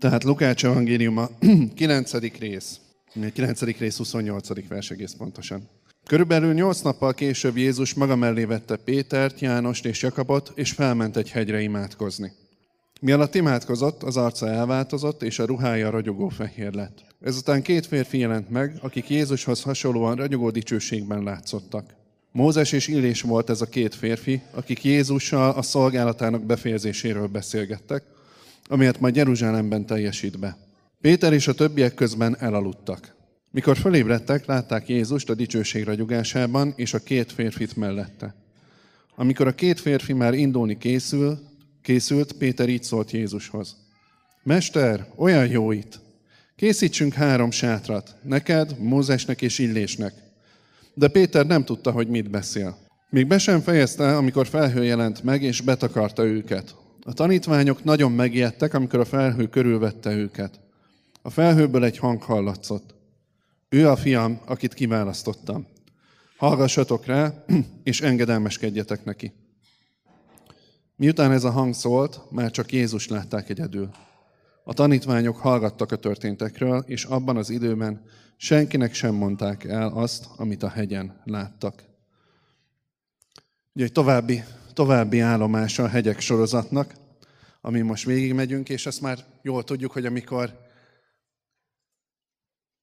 Tehát Lukács evangéliuma 9. rész, 9. rész 28. vers egész pontosan. Körülbelül nyolc nappal később Jézus maga mellé vette Pétert, Jánost és Jakabot, és felment egy hegyre imádkozni. Mi alatt imádkozott, az arca elváltozott, és a ruhája ragyogó fehér lett. Ezután két férfi jelent meg, akik Jézushoz hasonlóan ragyogó dicsőségben látszottak. Mózes és Illés volt ez a két férfi, akik Jézussal a szolgálatának befejezéséről beszélgettek, amelyet majd Jeruzsálemben teljesít be. Péter és a többiek közben elaludtak. Mikor fölébredtek, látták Jézust a dicsőség ragyogásában, és a két férfit mellette. Amikor a két férfi már indulni készül, készült, Péter így szólt Jézushoz. Mester, olyan jó itt. Készítsünk három sátrat, neked, Mózesnek és Illésnek. De Péter nem tudta, hogy mit beszél. Még be sem fejezte, amikor felhő jelent meg, és betakarta őket. A tanítványok nagyon megijedtek, amikor a felhő körülvette őket. A felhőből egy hang hallatszott. Ő a fiam, akit kiválasztottam. Hallgassatok rá, és engedelmeskedjetek neki. Miután ez a hang szólt, már csak Jézus látták egyedül. A tanítványok hallgattak a történtekről, és abban az időben senkinek sem mondták el azt, amit a hegyen láttak. Ugye egy további, további állomása a hegyek sorozatnak, ami most végigmegyünk, és ezt már jól tudjuk, hogy amikor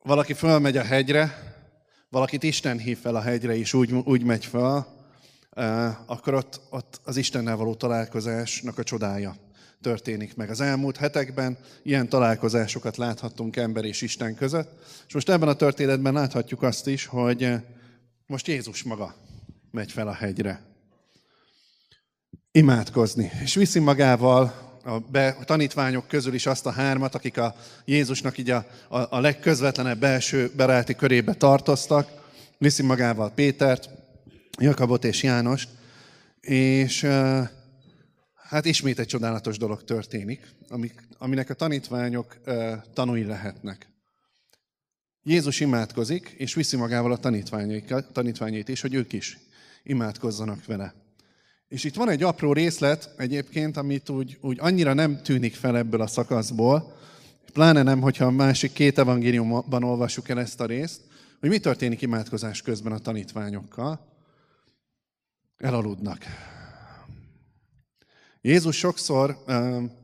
valaki fölmegy a hegyre, valakit Isten hív fel a hegyre, és úgy, úgy megy fel, akkor ott, ott az Istennel való találkozásnak a csodája történik meg. Az elmúlt hetekben ilyen találkozásokat láthattunk ember és Isten között, és most ebben a történetben láthatjuk azt is, hogy most Jézus maga megy fel a hegyre. Imádkozni. És viszi magával a, tanítványok közül is azt a hármat, akik a Jézusnak így a, a, a legközvetlenebb belső baráti körébe tartoztak. Viszi magával Pétert, Jakabot és Jánost, és hát ismét egy csodálatos dolog történik, aminek a tanítványok tanúi lehetnek. Jézus imádkozik, és viszi magával a tanítványait is, hogy ők is imádkozzanak vele. És itt van egy apró részlet egyébként, amit úgy, úgy annyira nem tűnik fel ebből a szakaszból, pláne nem, hogyha a másik két evangéliumban olvassuk el ezt a részt, hogy mi történik imádkozás közben a tanítványokkal. Elaludnak. Jézus sokszor,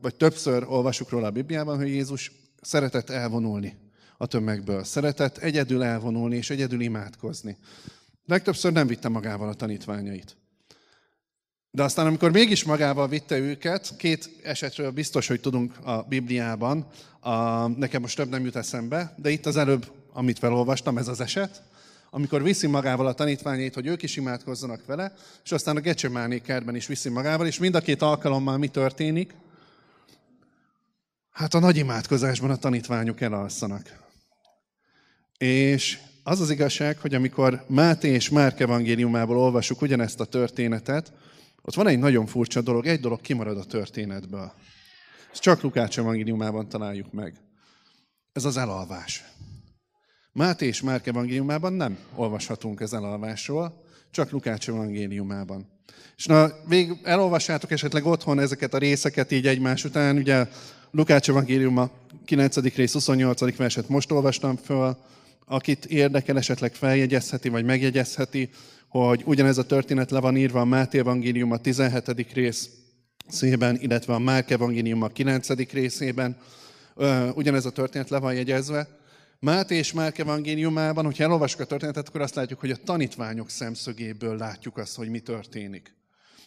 vagy többször olvasjuk róla a Bibliában, hogy Jézus szeretett elvonulni a tömegből. Szeretett egyedül elvonulni és egyedül imádkozni. Legtöbbször nem vitte magával a tanítványait. De aztán, amikor mégis magával vitte őket, két esetről biztos, hogy tudunk a Bibliában, a, nekem most több nem jut eszembe, de itt az előbb, amit felolvastam, ez az eset, amikor viszi magával a tanítványait, hogy ők is imádkozzanak vele, és aztán a Gecsemáné kertben is viszi magával, és mind a két alkalommal mi történik? Hát a nagy imádkozásban a tanítványok elalszanak. És az az igazság, hogy amikor Máté és Márk evangéliumából olvasjuk ugyanezt a történetet, ott van egy nagyon furcsa dolog, egy dolog kimarad a történetből. Ezt csak Lukács evangéliumában találjuk meg. Ez az elalvás. Máté és Márk evangéliumában nem olvashatunk ez elalvásról, csak Lukács evangéliumában. És na, vég, elolvassátok esetleg otthon ezeket a részeket így egymás után, ugye Lukács evangéliuma 9. rész 28. verset most olvastam föl, akit érdekel, esetleg feljegyezheti, vagy megjegyezheti, hogy ugyanez a történet le van írva a Máté evangélium a 17. részében, illetve a Márk evangélium a 9. részében. Ugyanez a történet le van jegyezve. Máté és Márk evangéliumában, hogyha elolvasjuk a történetet, akkor azt látjuk, hogy a tanítványok szemszögéből látjuk azt, hogy mi történik.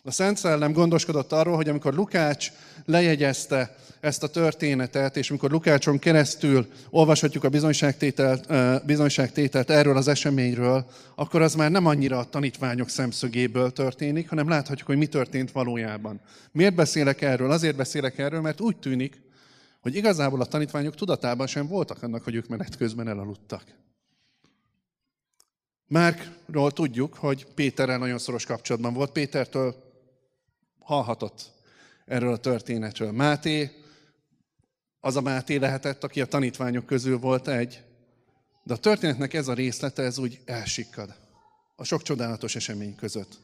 A Szent Szellem gondoskodott arról, hogy amikor Lukács lejegyezte ezt a történetet, és amikor Lukácson keresztül olvashatjuk a bizonyságtételt, bizonyságtételt erről az eseményről, akkor az már nem annyira a tanítványok szemszögéből történik, hanem láthatjuk, hogy mi történt valójában. Miért beszélek erről? Azért beszélek erről, mert úgy tűnik, hogy igazából a tanítványok tudatában sem voltak annak, hogy ők menet közben elaludtak. Márkról tudjuk, hogy Péterrel nagyon szoros kapcsolatban volt. Pétertől hallhatott erről a történetről. Máté, az a Máté lehetett, aki a tanítványok közül volt egy, de a történetnek ez a részlete, ez úgy elsikkad a sok csodálatos esemény között.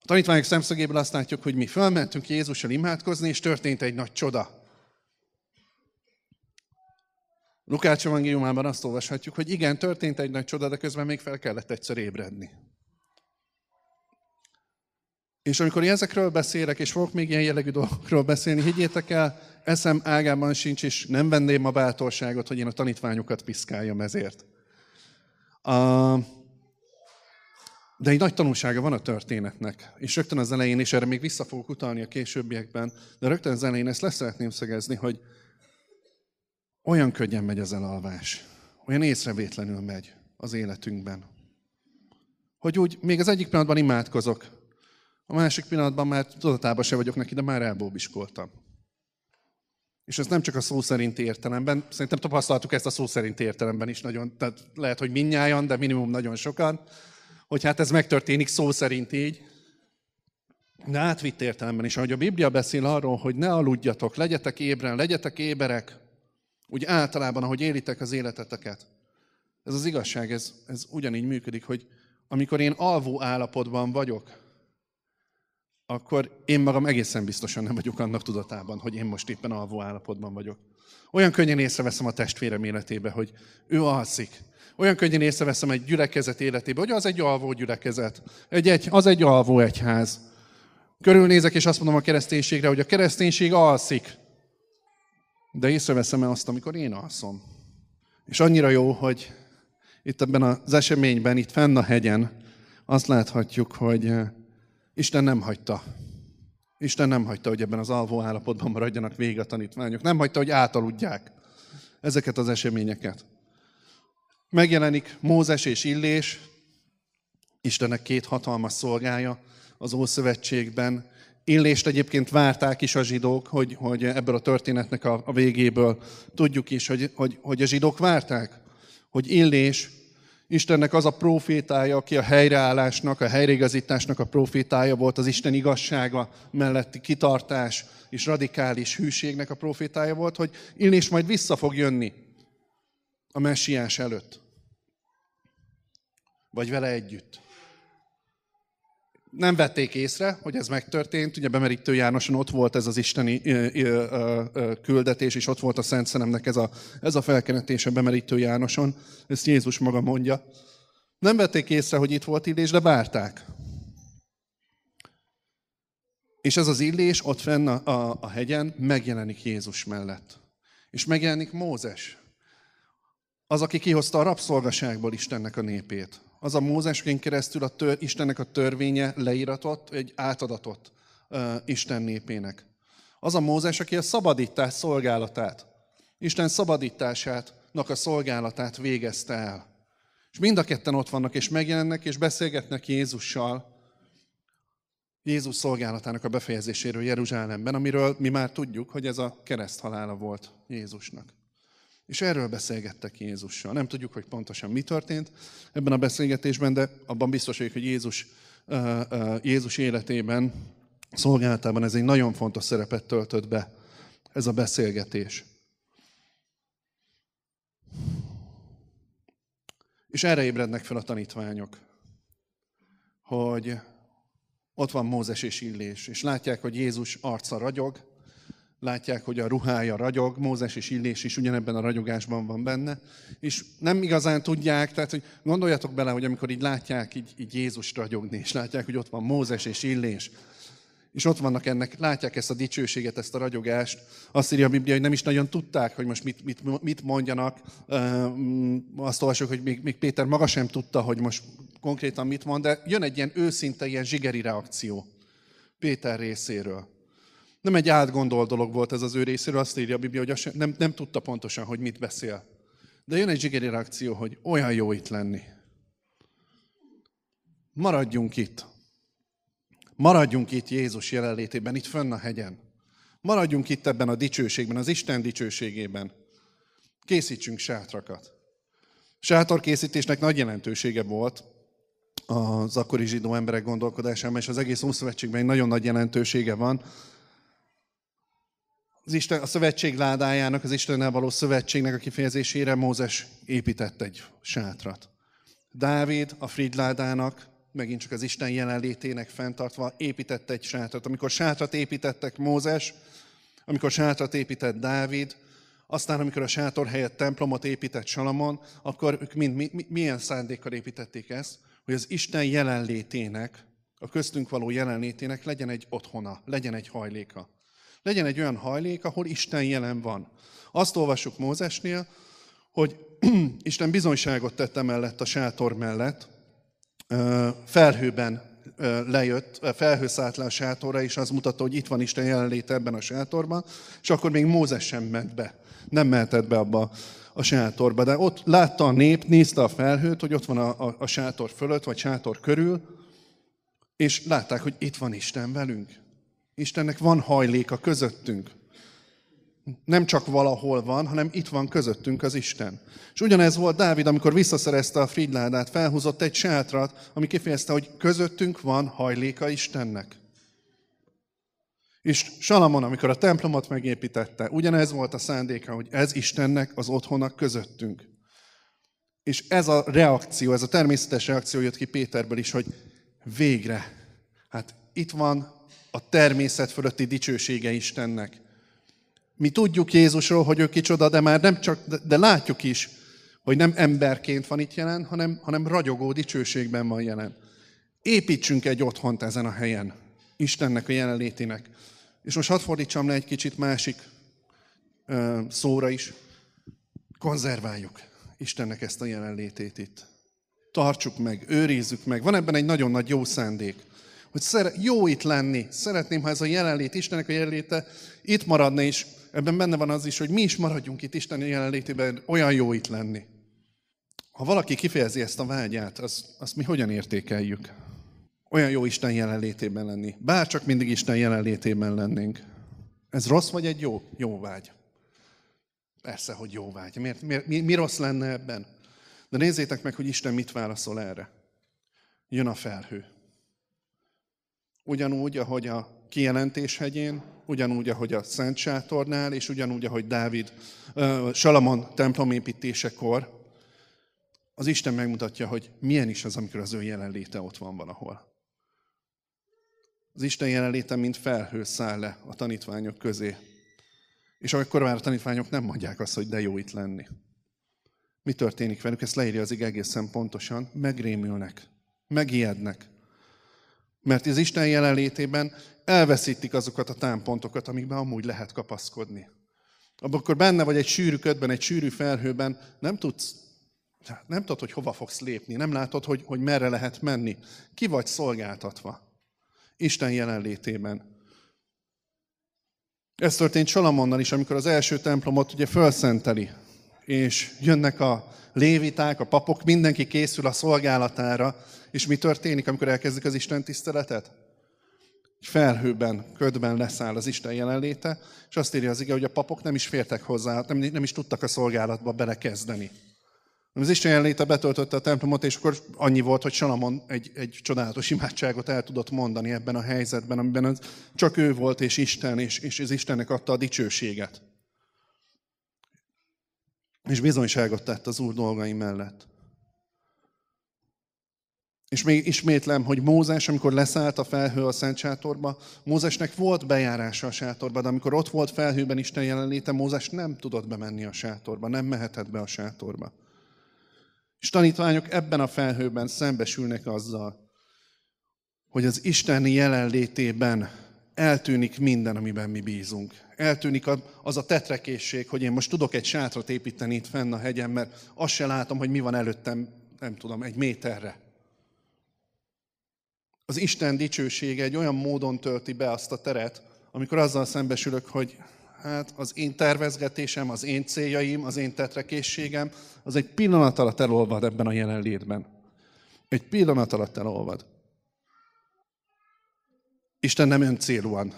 A tanítványok szemszögéből azt látjuk, hogy mi fölmentünk Jézussal imádkozni, és történt egy nagy csoda. Lukács evangéliumában azt olvashatjuk, hogy igen, történt egy nagy csoda, de közben még fel kellett egyszer ébredni. És amikor ezekről beszélek, és fogok még ilyen jellegű dolgokról beszélni, higgyétek el, eszem ágában sincs, és nem venném a bátorságot, hogy én a tanítványokat piszkáljam ezért. A... De egy nagy tanulsága van a történetnek, és rögtön az elején, és erre még vissza fogok utalni a későbbiekben, de rögtön az elején ezt lesz szeretném szegezni, hogy olyan könnyen megy az elalvás, olyan észrevétlenül megy az életünkben. Hogy úgy még az egyik pillanatban imádkozok, a másik pillanatban már tudatában se vagyok neki, de már elbóbiskoltam. És ez nem csak a szó szerinti értelemben, szerintem tapasztaltuk ezt a szó szerinti értelemben is nagyon, tehát lehet, hogy minnyáján, de minimum nagyon sokan, hogy hát ez megtörténik szó szerint így, de átvitt értelemben is, ahogy a Biblia beszél arról, hogy ne aludjatok, legyetek ébren, legyetek éberek, úgy általában, ahogy élitek az életeteket. Ez az igazság, ez, ez ugyanígy működik, hogy amikor én alvó állapotban vagyok, akkor én magam egészen biztosan nem vagyok annak tudatában, hogy én most éppen alvó állapotban vagyok. Olyan könnyen észreveszem a testvérem életébe, hogy ő alszik. Olyan könnyen észreveszem egy gyülekezet életébe, hogy az egy alvó gyülekezet. Egy, egy, az egy alvó egyház. Körülnézek, és azt mondom a kereszténységre, hogy a kereszténység alszik. De észreveszem-e azt, amikor én alszom? És annyira jó, hogy itt ebben az eseményben, itt fenn a hegyen, azt láthatjuk, hogy Isten nem hagyta. Isten nem hagyta, hogy ebben az alvó állapotban maradjanak végig a tanítványok. Nem hagyta, hogy átaludják ezeket az eseményeket. Megjelenik Mózes és Illés, Istennek két hatalmas szolgája az Ószövetségben. Illést egyébként várták is a zsidók, hogy, hogy ebből a történetnek a, a végéből tudjuk is, hogy, hogy, hogy a zsidók várták, hogy Illés Istennek az a profétája, aki a helyreállásnak, a helyreigazításnak a profétája volt, az Isten igazsága melletti kitartás és radikális hűségnek a profétája volt, hogy Illés majd vissza fog jönni a messiás előtt. Vagy vele együtt nem vették észre, hogy ez megtörtént. Ugye bemerítő Jánoson ott volt ez az isteni küldetés, és ott volt a Szent Szelemnek ez a, ez a felkenetése bemerítő Jánoson. Ezt Jézus maga mondja. Nem vették észre, hogy itt volt illés, de várták. És ez az illés ott fenn a, a, a hegyen megjelenik Jézus mellett. És megjelenik Mózes. Az, aki kihozta a rabszolgaságból Istennek a népét az a Mózesként keresztül a tör, Istennek a törvénye leíratott, egy átadatott uh, Isten népének. Az a Mózes, aki a szabadítás szolgálatát, Isten szabadításának a szolgálatát végezte el. És mind a ketten ott vannak, és megjelennek, és beszélgetnek Jézussal, Jézus szolgálatának a befejezéséről Jeruzsálemben, amiről mi már tudjuk, hogy ez a kereszthalála volt Jézusnak. És erről beszélgettek Jézussal. Nem tudjuk, hogy pontosan mi történt ebben a beszélgetésben, de abban biztos vagyok, hogy Jézus, Jézus életében, szolgálatában ez egy nagyon fontos szerepet töltött be, ez a beszélgetés. És erre ébrednek fel a tanítványok, hogy ott van Mózes és Illés, és látják, hogy Jézus arca ragyog, látják, hogy a ruhája ragyog, Mózes és Illés is ugyanebben a ragyogásban van benne, és nem igazán tudják, tehát hogy gondoljatok bele, hogy amikor így látják így, így Jézus ragyogni, és látják, hogy ott van Mózes és Illés, és ott vannak ennek, látják ezt a dicsőséget, ezt a ragyogást. Azt írja a Biblia, hogy nem is nagyon tudták, hogy most mit, mit, mit mondjanak. Azt olvasok, hogy még, még Péter maga sem tudta, hogy most konkrétan mit mond, de jön egy ilyen őszinte, ilyen zsigeri reakció Péter részéről. Nem egy átgondolt dolog volt ez az ő részéről, azt írja a Biblia, hogy nem, nem tudta pontosan, hogy mit beszél. De jön egy zsigeri reakció, hogy olyan jó itt lenni. Maradjunk itt. Maradjunk itt Jézus jelenlétében, itt fönn a hegyen. Maradjunk itt ebben a dicsőségben, az Isten dicsőségében. Készítsünk sátrakat. Sátorkészítésnek nagy jelentősége volt az akkori zsidó emberek gondolkodásában, és az egész Ószövetségben egy nagyon nagy jelentősége van az Isten, a szövetség ládájának, az Istennel való szövetségnek a kifejezésére Mózes épített egy sátrat. Dávid a Fridládának, megint csak az Isten jelenlétének fenntartva építette egy sátrat. Amikor sátrat építettek Mózes, amikor sátrat épített Dávid, Aztán, amikor a sátor helyett templomot épített Salamon, akkor ők mind, mi, mi, milyen szándékkal építették ezt? Hogy az Isten jelenlétének, a köztünk való jelenlétének legyen egy otthona, legyen egy hajléka. Legyen egy olyan hajlék, ahol Isten jelen van. Azt olvassuk Mózesnél, hogy Isten bizonyságot tette mellett a sátor mellett, felhőben lejött, felhő szállt le a sátorra, és az mutatta, hogy itt van Isten jelenléte ebben a sátorban, és akkor még Mózes sem ment be. Nem mehetett be abba a sátorba. De ott látta a nép, nézte a felhőt, hogy ott van a, a, a sátor fölött, vagy sátor körül, és látták, hogy itt van Isten velünk. Istennek van hajléka közöttünk. Nem csak valahol van, hanem itt van közöttünk az Isten. És ugyanez volt Dávid, amikor visszaszerezte a frigyládát, felhúzott egy sátrat, ami kifejezte, hogy közöttünk van hajléka Istennek. És Salamon, amikor a templomot megépítette, ugyanez volt a szándéka, hogy ez Istennek az otthona közöttünk. És ez a reakció, ez a természetes reakció jött ki Péterből is, hogy végre, hát itt van a természet fölötti dicsősége Istennek. Mi tudjuk Jézusról, hogy ő kicsoda, de már nem csak, de, de látjuk is, hogy nem emberként van itt jelen, hanem, hanem ragyogó dicsőségben van jelen. Építsünk egy otthont ezen a helyen, Istennek a jelenlétének. És most hadd fordítsam le egy kicsit másik ö, szóra is. Konzerváljuk Istennek ezt a jelenlétét itt. Tartsuk meg, őrizzük meg. Van ebben egy nagyon nagy jó szándék hogy szere, jó itt lenni. Szeretném, ha ez a jelenlét, Istennek a jelenléte itt maradna, és ebben benne van az is, hogy mi is maradjunk itt Isten jelenlétében, olyan jó itt lenni. Ha valaki kifejezi ezt a vágyát, azt, azt mi hogyan értékeljük? Olyan jó Isten jelenlétében lenni. Bár csak mindig Isten jelenlétében lennénk. Ez rossz vagy egy jó, jó vágy? Persze, hogy jó vágy. Miért, miért, mi, mi rossz lenne ebben? De nézzétek meg, hogy Isten mit válaszol erre. Jön a felhő. Ugyanúgy, ahogy a kijelentés hegyén, ugyanúgy, ahogy a Szent Sátornál, és ugyanúgy, ahogy Dávid, Salamon templomépítésekor, az Isten megmutatja, hogy milyen is az, amikor az ő jelenléte ott van valahol. Az Isten jelenléte, mint felhő száll le a tanítványok közé. És akkor már a tanítványok nem mondják azt, hogy de jó itt lenni. Mi történik velük? Ezt leírja az ig egészen pontosan. Megrémülnek, megijednek, mert az Isten jelenlétében elveszítik azokat a támpontokat, amikben amúgy lehet kapaszkodni. Akkor benne vagy egy sűrű ködben, egy sűrű felhőben, nem tudsz, nem tudod, hogy hova fogsz lépni, nem látod, hogy, hogy merre lehet menni. Ki vagy szolgáltatva? Isten jelenlétében. Ez történt Salamonnal is, amikor az első templomot ugye fölszenteli, és jönnek a léviták, a papok, mindenki készül a szolgálatára, és mi történik, amikor elkezdik az Isten tiszteletet? Felhőben, ködben leszáll az Isten jelenléte, és azt írja az ige, hogy a papok nem is fértek hozzá, nem, nem is tudtak a szolgálatba belekezdeni. Az Isten jelenléte betöltötte a templomot, és akkor annyi volt, hogy Salamon egy, egy csodálatos imádságot el tudott mondani ebben a helyzetben, amiben az csak ő volt, és Isten, és, és az Istennek adta a dicsőséget. És bizonyságot tett az Úr dolgai mellett. És még ismétlem, hogy Mózes, amikor leszállt a felhő a Szent Sátorba, Mózesnek volt bejárása a sátorba, de amikor ott volt felhőben Isten jelenléte, Mózes nem tudott bemenni a sátorba, nem mehetett be a sátorba. És tanítványok ebben a felhőben szembesülnek azzal, hogy az Isten jelenlétében eltűnik minden, amiben mi bízunk. Eltűnik az a tetrekészség, hogy én most tudok egy sátrat építeni itt fenn a hegyen, mert azt se látom, hogy mi van előttem, nem tudom, egy méterre. Az Isten dicsősége egy olyan módon tölti be azt a teret, amikor azzal szembesülök, hogy hát az én tervezgetésem, az én céljaim, az én tetrekészségem, az egy pillanat alatt elolvad ebben a jelenlétben. Egy pillanat alatt elolvad. Isten nem öncélúan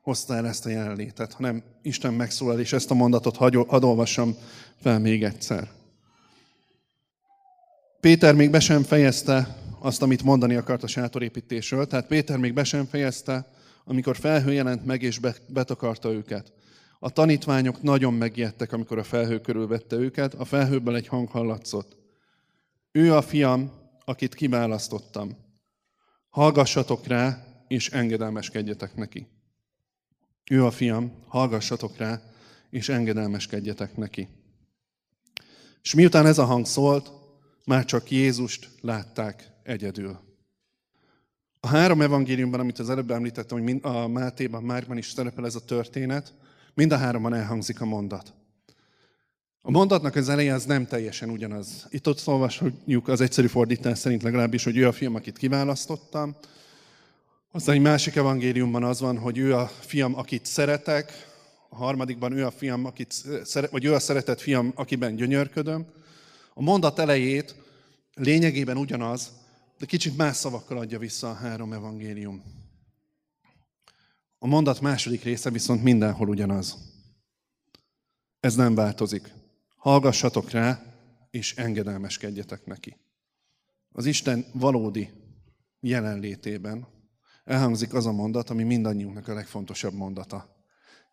hozta el ezt a jelenlétet, hanem Isten megszólal, és ezt a mondatot hadd olvassam fel még egyszer. Péter még be sem fejezte azt, amit mondani akart a sátorépítésről, tehát Péter még be sem fejezte, amikor felhő jelent meg és betakarta őket. A tanítványok nagyon megijedtek, amikor a felhő körülvette őket, a felhőből egy hang hallatszott. Ő a fiam, akit kiválasztottam. Hallgassatok rá, és engedelmeskedjetek neki. Ő a fiam, hallgassatok rá, és engedelmeskedjetek neki. És miután ez a hang szólt, már csak Jézust látták egyedül. A három evangéliumban, amit az előbb említettem, hogy a Mátéban, Márkban is szerepel ez a történet, mind a háromban elhangzik a mondat. A mondatnak az eleje az nem teljesen ugyanaz. Itt ott olvasjuk az egyszerű fordítás szerint legalábbis, hogy ő a fiam, akit kiválasztottam. Aztán egy másik evangéliumban az van, hogy ő a fiam, akit szeretek, a harmadikban ő a fiam, akit szere, vagy ő a szeretett fiam, akiben gyönyörködöm. A mondat elejét lényegében ugyanaz, de kicsit más szavakkal adja vissza a három evangélium. A mondat második része viszont mindenhol ugyanaz. Ez nem változik. Hallgassatok rá, és engedelmeskedjetek neki. Az Isten valódi jelenlétében elhangzik az a mondat, ami mindannyiunknak a legfontosabb mondata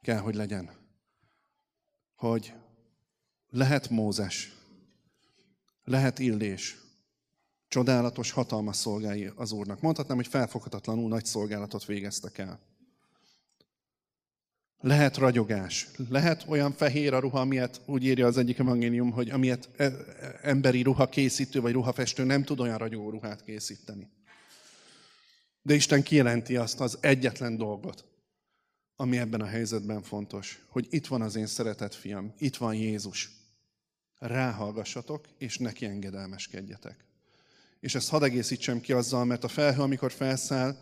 kell, hogy legyen. Hogy lehet Mózes, lehet Illés, csodálatos, hatalmas szolgái az Úrnak. Mondhatnám, hogy felfoghatatlanul nagy szolgálatot végeztek el. Lehet ragyogás, lehet olyan fehér a ruha, amilyet úgy írja az egyik evangélium, hogy amilyet e, e, emberi ruha készítő vagy ruhafestő nem tud olyan ragyogó ruhát készíteni. De Isten kijelenti azt az egyetlen dolgot, ami ebben a helyzetben fontos, hogy itt van az én szeretett fiam, itt van Jézus. Ráhallgassatok, és neki engedelmeskedjetek. És ezt hadd egészítsem ki azzal, mert a felhő, amikor felszáll,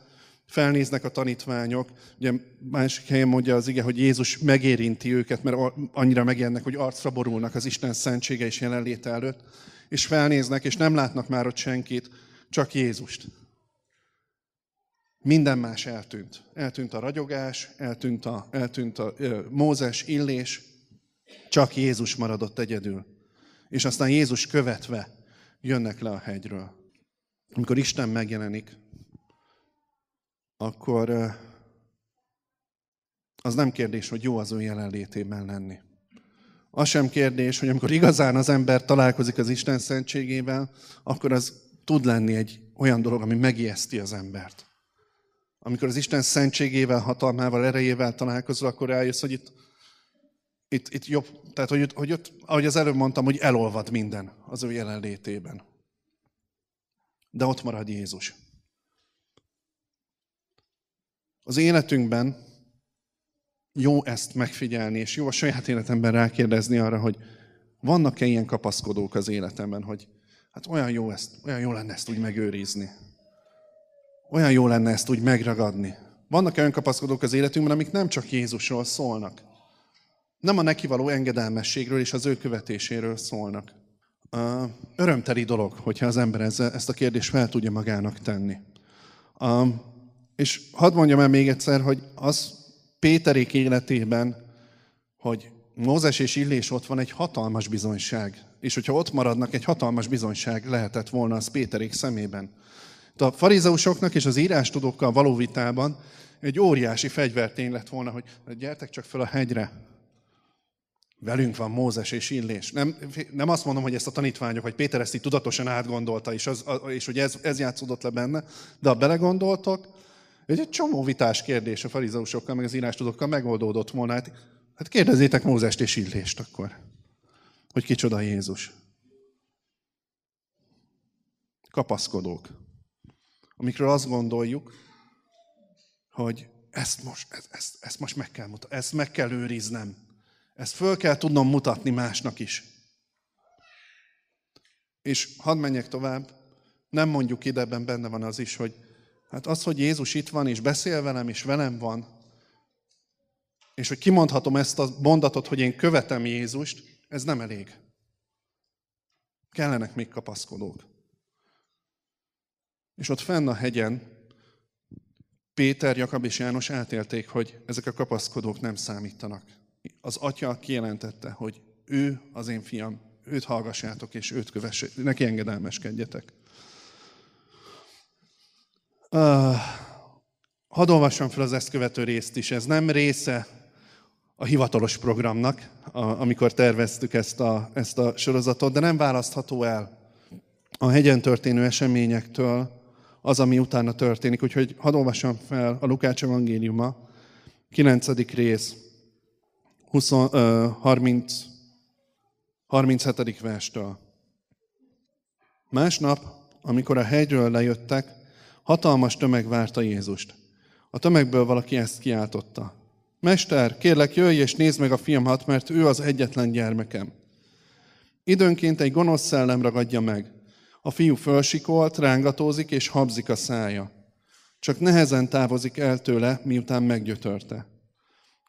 felnéznek a tanítványok, ugye másik helyen mondja az ige, hogy Jézus megérinti őket, mert annyira megjelennek, hogy arcra borulnak az Isten szentsége és jelenléte előtt, és felnéznek, és nem látnak már ott senkit, csak Jézust. Minden más eltűnt. Eltűnt a ragyogás, eltűnt a, eltűnt a ö, Mózes, Illés, csak Jézus maradott egyedül. És aztán Jézus követve jönnek le a hegyről. Amikor Isten megjelenik, akkor az nem kérdés, hogy jó az ő jelenlétében lenni. Az sem kérdés, hogy amikor igazán az ember találkozik az Isten szentségével, akkor az tud lenni egy olyan dolog, ami megijeszti az embert. Amikor az Isten szentségével, hatalmával, erejével találkozol, akkor eljössz, hogy itt, itt, itt jobb, tehát hogy, hogy ott, ahogy az előbb mondtam, hogy elolvad minden az ő jelenlétében. De ott marad Jézus. Az életünkben jó ezt megfigyelni, és jó a saját életemben rákérdezni arra, hogy vannak-e ilyen kapaszkodók az életemben, hogy hát olyan jó, ezt, olyan jó lenne ezt úgy megőrizni. Olyan jó lenne ezt úgy megragadni. Vannak-e olyan kapaszkodók az életünkben, amik nem csak Jézusról szólnak. Nem a neki való engedelmességről és az ő követéséről szólnak. Örömteli dolog, hogyha az ember ezt a kérdést fel tudja magának tenni. És hadd mondjam el még egyszer, hogy az Péterék életében, hogy Mózes és Illés ott van egy hatalmas bizonyság. És hogyha ott maradnak, egy hatalmas bizonyság lehetett volna az Péterék szemében. De a farizeusoknak és az írástudókkal való vitában egy óriási fegyvertény lett volna, hogy gyertek csak fel a hegyre. Velünk van Mózes és Illés. Nem, nem azt mondom, hogy ezt a tanítványok, vagy Péter ezt így tudatosan átgondolta, és, az, és hogy ez, ez játszódott le benne, de ha belegondoltok, egy csomó vitás kérdés a farizeusokkal, meg az írástudókkal megoldódott volna. Hát, hát kérdezzétek Mózest és Illést akkor, hogy kicsoda Jézus. Kapaszkodók, amikről azt gondoljuk, hogy ezt most, ezt, ezt, ezt most meg kell mutatni, ezt meg kell őriznem. Ezt föl kell tudnom mutatni másnak is. És hadd menjek tovább, nem mondjuk ide, ebben benne van az is, hogy Hát az, hogy Jézus itt van, és beszél velem, és velem van, és hogy kimondhatom ezt a mondatot, hogy én követem Jézust, ez nem elég. Kellenek még kapaszkodók. És ott fenn a hegyen Péter, Jakab és János átélték, hogy ezek a kapaszkodók nem számítanak. Az atya kijelentette, hogy ő az én fiam, őt hallgassátok, és őt kövessék, neki engedelmeskedjetek. Uh, hadd olvassam fel az ezt követő részt is. Ez nem része a hivatalos programnak, a, amikor terveztük ezt a, ezt a sorozatot, de nem választható el a hegyen történő eseményektől az, ami utána történik. Úgyhogy hadd olvassam fel a Lukács evangéliuma, 9. rész, 20, uh, 30, 37. verstől. Másnap, amikor a hegyről lejöttek, hatalmas tömeg várta Jézust. A tömegből valaki ezt kiáltotta. Mester, kérlek, jöjj és nézd meg a fiamat, mert ő az egyetlen gyermekem. Időnként egy gonosz szellem ragadja meg. A fiú fölsikolt, rángatózik és habzik a szája. Csak nehezen távozik el tőle, miután meggyötörte.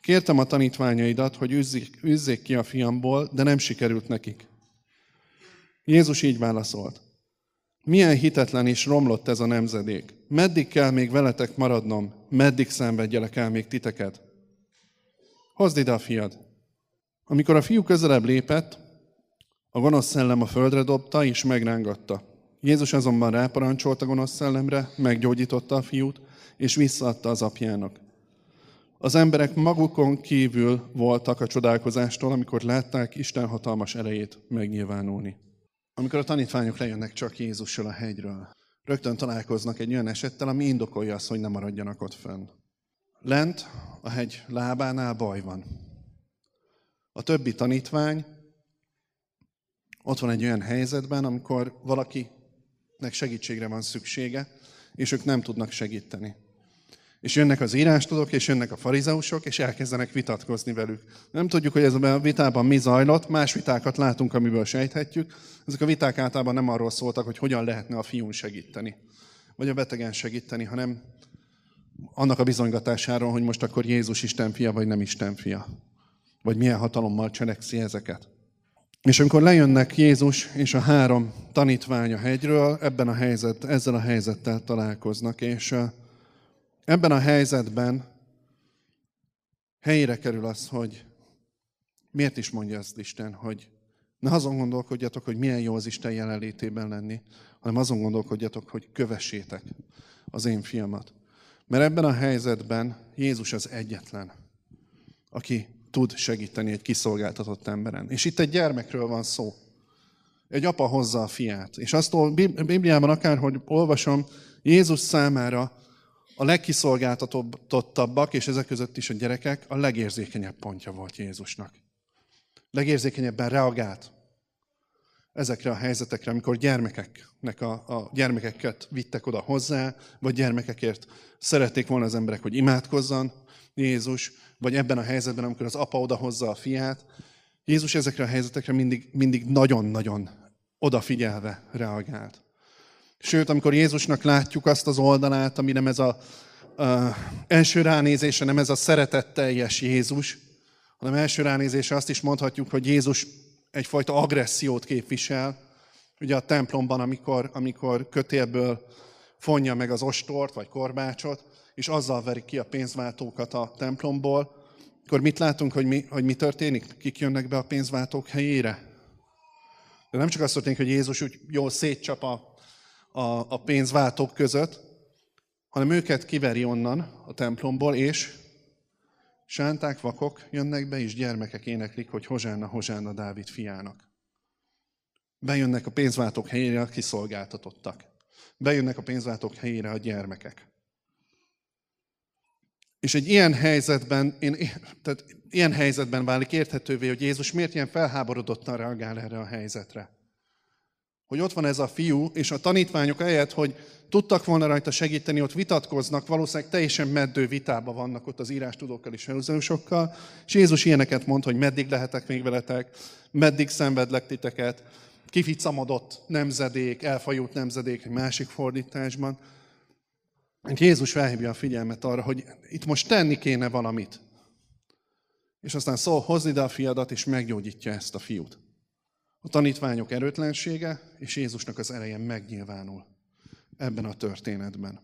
Kértem a tanítványaidat, hogy üzzék, üzzék ki a fiamból, de nem sikerült nekik. Jézus így válaszolt. Milyen hitetlen és romlott ez a nemzedék. Meddig kell még veletek maradnom? Meddig szenvedjelek el még titeket? Hozd ide a fiad. Amikor a fiú közelebb lépett, a gonosz szellem a földre dobta és megrángatta. Jézus azonban ráparancsolt a gonosz szellemre, meggyógyította a fiút, és visszaadta az apjának. Az emberek magukon kívül voltak a csodálkozástól, amikor látták Isten hatalmas erejét megnyilvánulni. Amikor a tanítványok lejönnek csak Jézussal a hegyről, rögtön találkoznak egy olyan esettel, ami indokolja azt, hogy ne maradjanak ott fenn. Lent, a hegy lábánál baj van. A többi tanítvány ott van egy olyan helyzetben, amikor valakinek segítségre van szüksége, és ők nem tudnak segíteni. És jönnek az írástudók, és jönnek a farizeusok, és elkezdenek vitatkozni velük. Nem tudjuk, hogy ez a vitában mi zajlott, más vitákat látunk, amiből sejthetjük. Ezek a viták általában nem arról szóltak, hogy hogyan lehetne a fiún segíteni, vagy a betegen segíteni, hanem annak a bizonygatásáról, hogy most akkor Jézus Isten fia, vagy nem Isten fia. Vagy milyen hatalommal cselekszi ezeket. És amikor lejönnek Jézus és a három tanítvány a hegyről, ebben a helyzet, ezzel a helyzettel találkoznak, és ebben a helyzetben helyére kerül az, hogy miért is mondja ezt Isten, hogy ne azon gondolkodjatok, hogy milyen jó az Isten jelenlétében lenni, hanem azon gondolkodjatok, hogy kövessétek az én fiamat. Mert ebben a helyzetben Jézus az egyetlen, aki tud segíteni egy kiszolgáltatott emberen. És itt egy gyermekről van szó. Egy apa hozza a fiát. És azt a Bibliában akárhogy olvasom, Jézus számára a legkiszolgáltatottabbak, és ezek között is a gyerekek, a legérzékenyebb pontja volt Jézusnak. Legérzékenyebben reagált ezekre a helyzetekre, amikor gyermekeknek a, a gyermekeket vittek oda hozzá, vagy gyermekekért szerették volna az emberek, hogy imádkozzon Jézus, vagy ebben a helyzetben, amikor az apa odahozza a fiát, Jézus ezekre a helyzetekre mindig, mindig nagyon-nagyon odafigyelve reagált. Sőt, amikor Jézusnak látjuk azt az oldalát, ami nem ez a, a első ránézése, nem ez a szeretetteljes Jézus, hanem első ránézése azt is mondhatjuk, hogy Jézus egyfajta agressziót képvisel. Ugye a templomban, amikor, amikor kötélből fonja meg az ostort vagy korbácsot, és azzal veri ki a pénzváltókat a templomból, akkor mit látunk, hogy mi, hogy mi történik? Kik jönnek be a pénzváltók helyére? De nem csak az történik, hogy Jézus úgy jól szétcsap a, a, a pénzváltók között, hanem őket kiveri onnan a templomból, és sánták, vakok jönnek be, és gyermekek éneklik, hogy Hozsánna, Hozsánna Dávid fiának. Bejönnek a pénzváltók helyére a kiszolgáltatottak. Bejönnek a pénzváltók helyére a gyermekek. És egy ilyen helyzetben, én, tehát ilyen helyzetben válik érthetővé, hogy Jézus miért ilyen felháborodottan reagál erre a helyzetre. Hogy ott van ez a fiú, és a tanítványok helyett, hogy tudtak volna rajta segíteni, ott vitatkoznak, valószínűleg teljesen meddő vitába vannak ott az írástudókkal és felhúzósokkal, és Jézus ilyeneket mond, hogy meddig lehetek még veletek, meddig szenvedlek titeket, kificamodott nemzedék, elfajult nemzedék egy másik fordításban. Jézus felhívja a figyelmet arra, hogy itt most tenni kéne valamit. És aztán szól, hozd ide a fiadat, és meggyógyítja ezt a fiút. A tanítványok erőtlensége és Jézusnak az ereje megnyilvánul ebben a történetben.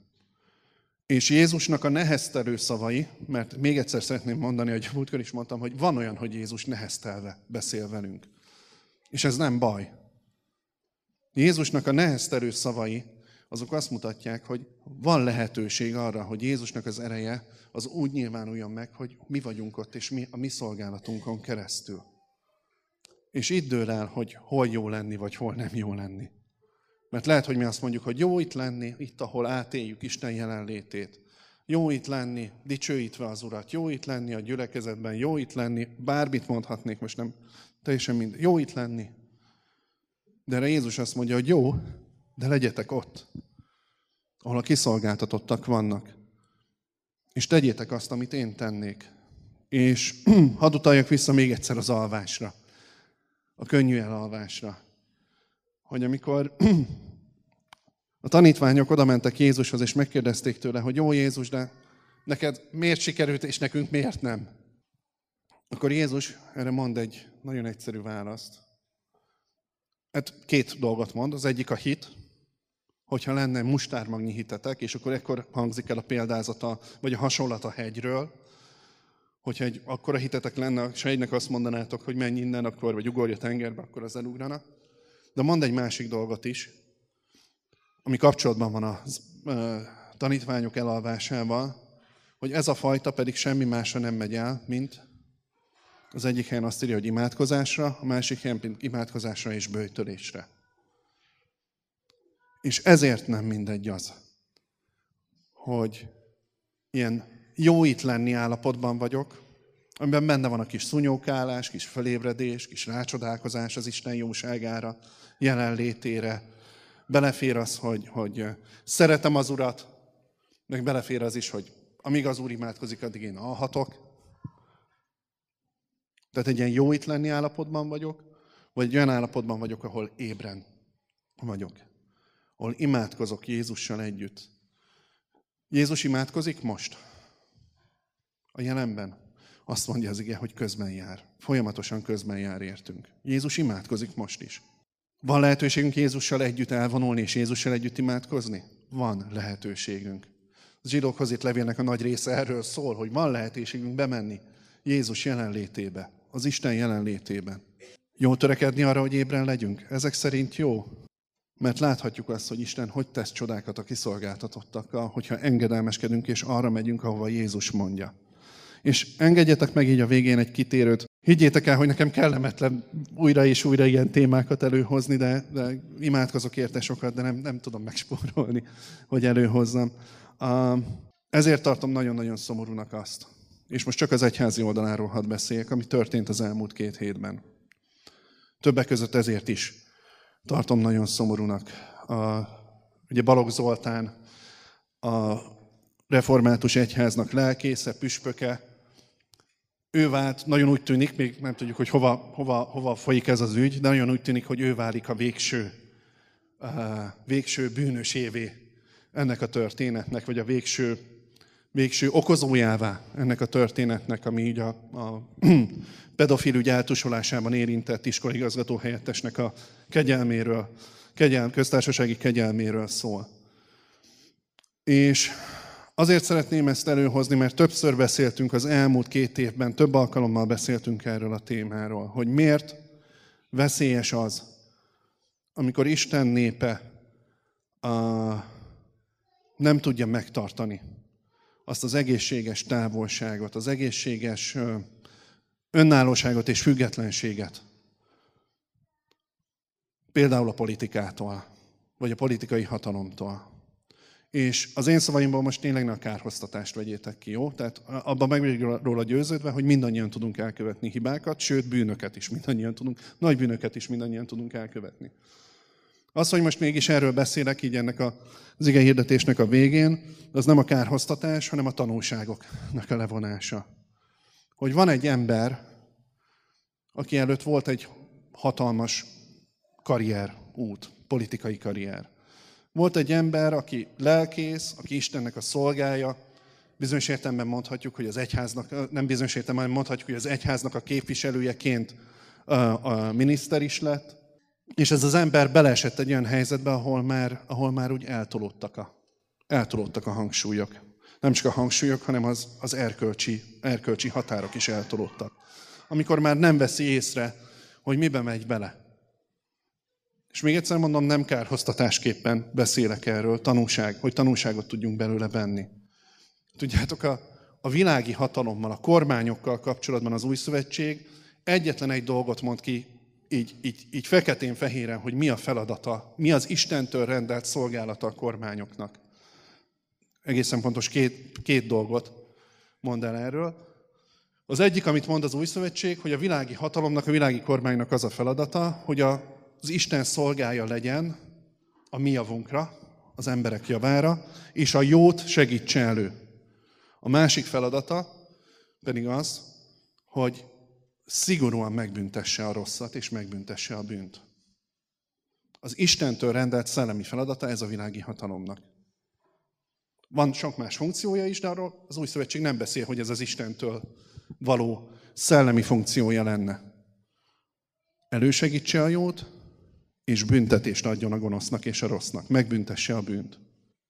És Jézusnak a neheztelő szavai, mert még egyszer szeretném mondani, hogy múltkor is mondtam, hogy van olyan, hogy Jézus neheztelve beszél velünk. És ez nem baj. Jézusnak a neheztelő szavai azok azt mutatják, hogy van lehetőség arra, hogy Jézusnak az ereje az úgy nyilvánuljon meg, hogy mi vagyunk ott, és mi a mi szolgálatunkon keresztül. És itt dől el, hogy hol jó lenni, vagy hol nem jó lenni. Mert lehet, hogy mi azt mondjuk, hogy jó itt lenni, itt, ahol átéljük Isten jelenlétét. Jó itt lenni, dicsőítve az Urat, jó itt lenni a gyülekezetben, jó itt lenni, bármit mondhatnék, most nem teljesen mind. Jó itt lenni. De erre Jézus azt mondja, hogy jó, de legyetek ott, ahol a kiszolgáltatottak vannak. És tegyétek azt, amit én tennék. És hadd utaljak vissza még egyszer az alvásra, a könnyű elalvásra. Hogy amikor a tanítványok oda mentek Jézushoz, és megkérdezték tőle, hogy jó Jézus, de neked miért sikerült, és nekünk miért nem? Akkor Jézus erre mond egy nagyon egyszerű választ. Hát két dolgot mond. Az egyik a hit, hogyha lenne mustármagnyi hitetek, és akkor ekkor hangzik el a példázata, vagy a hasonlat a hegyről, hogyha egy akkora hitetek lenne, és egynek azt mondanátok, hogy menj innen, akkor, vagy ugorj a tengerbe, akkor az elugrana. De mond egy másik dolgot is, ami kapcsolatban van a tanítványok elalvásával, hogy ez a fajta pedig semmi másra nem megy el, mint az egyik helyen azt írja, hogy imádkozásra, a másik helyen imádkozásra és bőjtölésre. És ezért nem mindegy az, hogy ilyen jó itt lenni állapotban vagyok, amiben benne van a kis szunyókálás, kis felébredés, kis rácsodálkozás az Isten jóságára, jelenlétére. Belefér az, hogy, hogy szeretem az Urat, meg belefér az is, hogy amíg az Úr imádkozik, addig én alhatok. Tehát egy ilyen jó itt lenni állapotban vagyok, vagy egy olyan állapotban vagyok, ahol ébren vagyok. Ahol imádkozok Jézussal együtt. Jézus imádkozik most. A jelenben. Azt mondja az ige, hogy közben jár. Folyamatosan közben jár értünk. Jézus imádkozik most is. Van lehetőségünk Jézussal együtt elvonulni és Jézussal együtt imádkozni? Van lehetőségünk. A zsidókhoz itt levélnek a nagy része erről szól, hogy van lehetőségünk bemenni Jézus jelenlétébe az Isten jelenlétében. Jó törekedni arra, hogy ébren legyünk? Ezek szerint jó. Mert láthatjuk azt, hogy Isten hogy tesz csodákat a kiszolgáltatottakkal, hogyha engedelmeskedünk, és arra megyünk, ahova Jézus mondja. És engedjetek meg így a végén egy kitérőt. Higgyétek el, hogy nekem kellemetlen újra és újra ilyen témákat előhozni, de, de imádkozok érte sokat, de nem, nem tudom megspórolni, hogy előhozzam. Ezért tartom nagyon-nagyon szomorúnak azt, és most csak az egyházi oldaláról hadd beszéljek, ami történt az elmúlt két hétben. Többek között ezért is tartom nagyon szomorúnak. A, ugye Balogh Zoltán a református egyháznak lelkésze, püspöke, ő vált, nagyon úgy tűnik, még nem tudjuk, hogy hova, hova, hova folyik ez az ügy, de nagyon úgy tűnik, hogy ő válik a végső, a végső bűnösévé ennek a történetnek, vagy a végső végső okozójává ennek a történetnek, ami így a, a pedofil ügy eltusolásában érintett iskoligazgató helyettesnek a kegyelméről, kegyel, köztársasági kegyelméről szól. És azért szeretném ezt előhozni, mert többször beszéltünk az elmúlt két évben, több alkalommal beszéltünk erről a témáról, hogy miért veszélyes az, amikor Isten népe a, nem tudja megtartani azt az egészséges távolságot, az egészséges önállóságot és függetlenséget. Például a politikától, vagy a politikai hatalomtól. És az én szavaimból most tényleg ne a kárhoztatást vegyétek ki, jó? Tehát abban meg róla győződve, hogy mindannyian tudunk elkövetni hibákat, sőt bűnöket is mindannyian tudunk, nagy bűnöket is mindannyian tudunk elkövetni. Az, hogy most mégis erről beszélek így ennek az ige hirdetésnek a végén, az nem a kárhoztatás, hanem a tanulságoknak a levonása. Hogy van egy ember, aki előtt volt egy hatalmas karrier, út, politikai karrier. Volt egy ember, aki lelkész, aki Istennek a szolgája, bizonyos értelemben mondhatjuk, hogy az egyháznak, nem bizonyos értelemben mondhatjuk, hogy az egyháznak a képviselőjeként a, a miniszter is lett, és ez az ember beleesett egy olyan helyzetbe, ahol már, ahol már úgy eltolódtak a, eltolódtak a hangsúlyok. Nem csak a hangsúlyok, hanem az, az erkölcsi, erkölcsi határok is eltolódtak. Amikor már nem veszi észre, hogy mibe megy bele. És még egyszer mondom, nem kárhoztatásképpen beszélek erről, tanúság, hogy tanúságot tudjunk belőle venni. Tudjátok, a, a világi hatalommal, a kormányokkal kapcsolatban az új szövetség egyetlen egy dolgot mond ki így, így, így feketén-fehéren, hogy mi a feladata, mi az Istentől rendelt szolgálata a kormányoknak. egészen pontos két, két dolgot mond el erről. Az egyik, amit mond az új szövetség, hogy a világi hatalomnak, a világi kormánynak az a feladata, hogy az Isten szolgája legyen a mi javunkra, az emberek javára, és a jót segítse elő. A másik feladata pedig az, hogy szigorúan megbüntesse a rosszat, és megbüntesse a bűnt. Az Istentől rendelt szellemi feladata ez a világi hatalomnak. Van sok más funkciója is, de arról az új szövetség nem beszél, hogy ez az Istentől való szellemi funkciója lenne. Elősegítse a jót, és büntetést adjon a gonosznak és a rossznak. Megbüntesse a bűnt.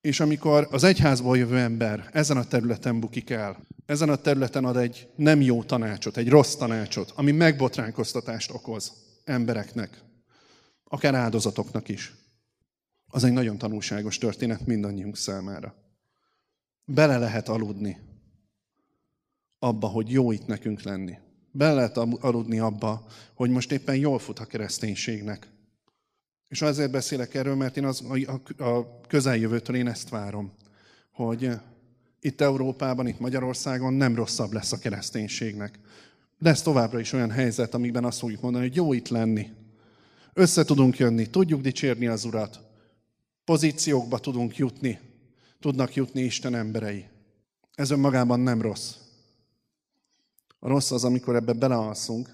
És amikor az egyházból jövő ember ezen a területen bukik el, ezen a területen ad egy nem jó tanácsot, egy rossz tanácsot, ami megbotránkoztatást okoz embereknek, akár áldozatoknak is, az egy nagyon tanulságos történet mindannyiunk számára. Bele lehet aludni abba, hogy jó itt nekünk lenni. Bele lehet aludni abba, hogy most éppen jól fut a kereszténységnek. És azért beszélek erről, mert én az, a, közeljövőtől én ezt várom, hogy itt Európában, itt Magyarországon nem rosszabb lesz a kereszténységnek. Lesz továbbra is olyan helyzet, amiben azt fogjuk mondani, hogy jó itt lenni. Össze tudunk jönni, tudjuk dicsérni az Urat. Pozíciókba tudunk jutni, tudnak jutni Isten emberei. Ez önmagában nem rossz. A rossz az, amikor ebbe belealszunk,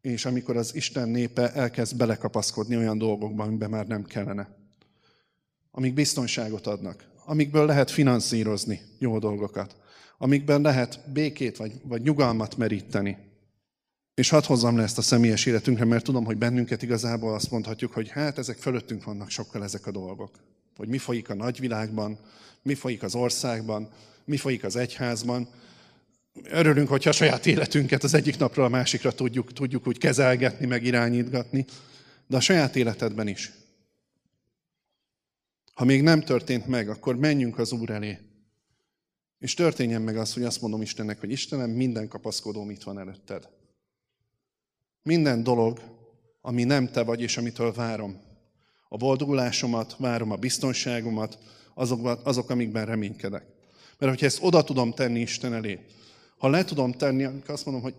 és amikor az Isten népe elkezd belekapaszkodni olyan dolgokba, amiben már nem kellene. Amik biztonságot adnak, amikből lehet finanszírozni jó dolgokat, amikben lehet békét vagy, vagy nyugalmat meríteni. És hadd hozzam le ezt a személyes életünkre, mert tudom, hogy bennünket igazából azt mondhatjuk, hogy hát ezek fölöttünk vannak sokkal ezek a dolgok. Hogy mi folyik a nagyvilágban, mi folyik az országban, mi folyik az egyházban, örülünk, hogyha a saját életünket az egyik napról a másikra tudjuk, tudjuk úgy kezelgetni, meg irányítgatni, de a saját életedben is. Ha még nem történt meg, akkor menjünk az Úr elé. És történjen meg az, hogy azt mondom Istennek, hogy Istenem, minden kapaszkodóm itt van előtted. Minden dolog, ami nem te vagy, és amitől várom. A boldogulásomat, várom a biztonságomat, azok, azok amikben reménykedek. Mert hogyha ezt oda tudom tenni Isten elé, ha le tudom tenni, akkor azt mondom, hogy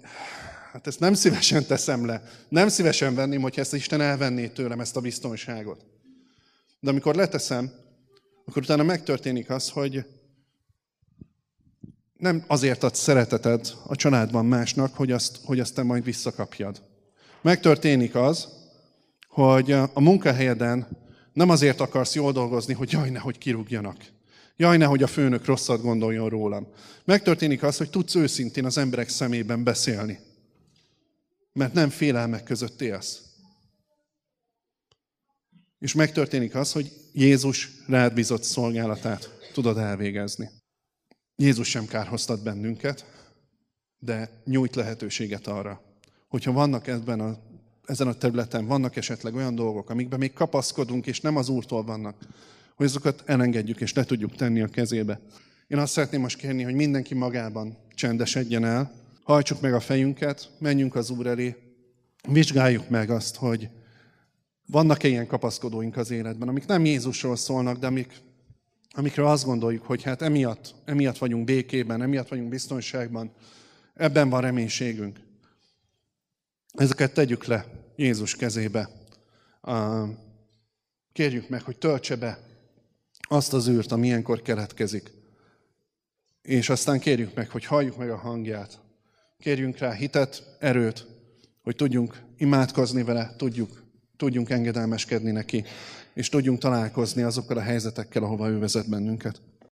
hát ezt nem szívesen teszem le. Nem szívesen venném, hogyha ezt Isten elvenné tőlem, ezt a biztonságot. De amikor leteszem, akkor utána megtörténik az, hogy nem azért ad szereteted a családban másnak, hogy azt, hogy azt te majd visszakapjad. Megtörténik az, hogy a munkahelyeden nem azért akarsz jól dolgozni, hogy jaj, nehogy kirúgjanak. Jaj, nehogy a főnök rosszat gondoljon rólam. Megtörténik az, hogy tudsz őszintén az emberek szemében beszélni. Mert nem félelmek között élsz. És megtörténik az, hogy Jézus rád bizott szolgálatát tudod elvégezni. Jézus sem kárhoztat bennünket, de nyújt lehetőséget arra, hogyha vannak ebben a, ezen a területen, vannak esetleg olyan dolgok, amikben még kapaszkodunk, és nem az Úrtól vannak, hogy azokat elengedjük és le tudjuk tenni a kezébe. Én azt szeretném most kérni, hogy mindenki magában csendesedjen el, hajtsuk meg a fejünket, menjünk az Úr elé, vizsgáljuk meg azt, hogy vannak-e ilyen kapaszkodóink az életben, amik nem Jézusról szólnak, de amik, amikről azt gondoljuk, hogy hát emiatt, emiatt vagyunk békében, emiatt vagyunk biztonságban, ebben van reménységünk. Ezeket tegyük le Jézus kezébe. Kérjük meg, hogy töltse be azt az űrt, ami ilyenkor keletkezik. És aztán kérjük meg, hogy halljuk meg a hangját. Kérjünk rá hitet, erőt, hogy tudjunk imádkozni vele, tudjuk, tudjunk engedelmeskedni neki, és tudjunk találkozni azokkal a helyzetekkel, ahova ő vezet bennünket.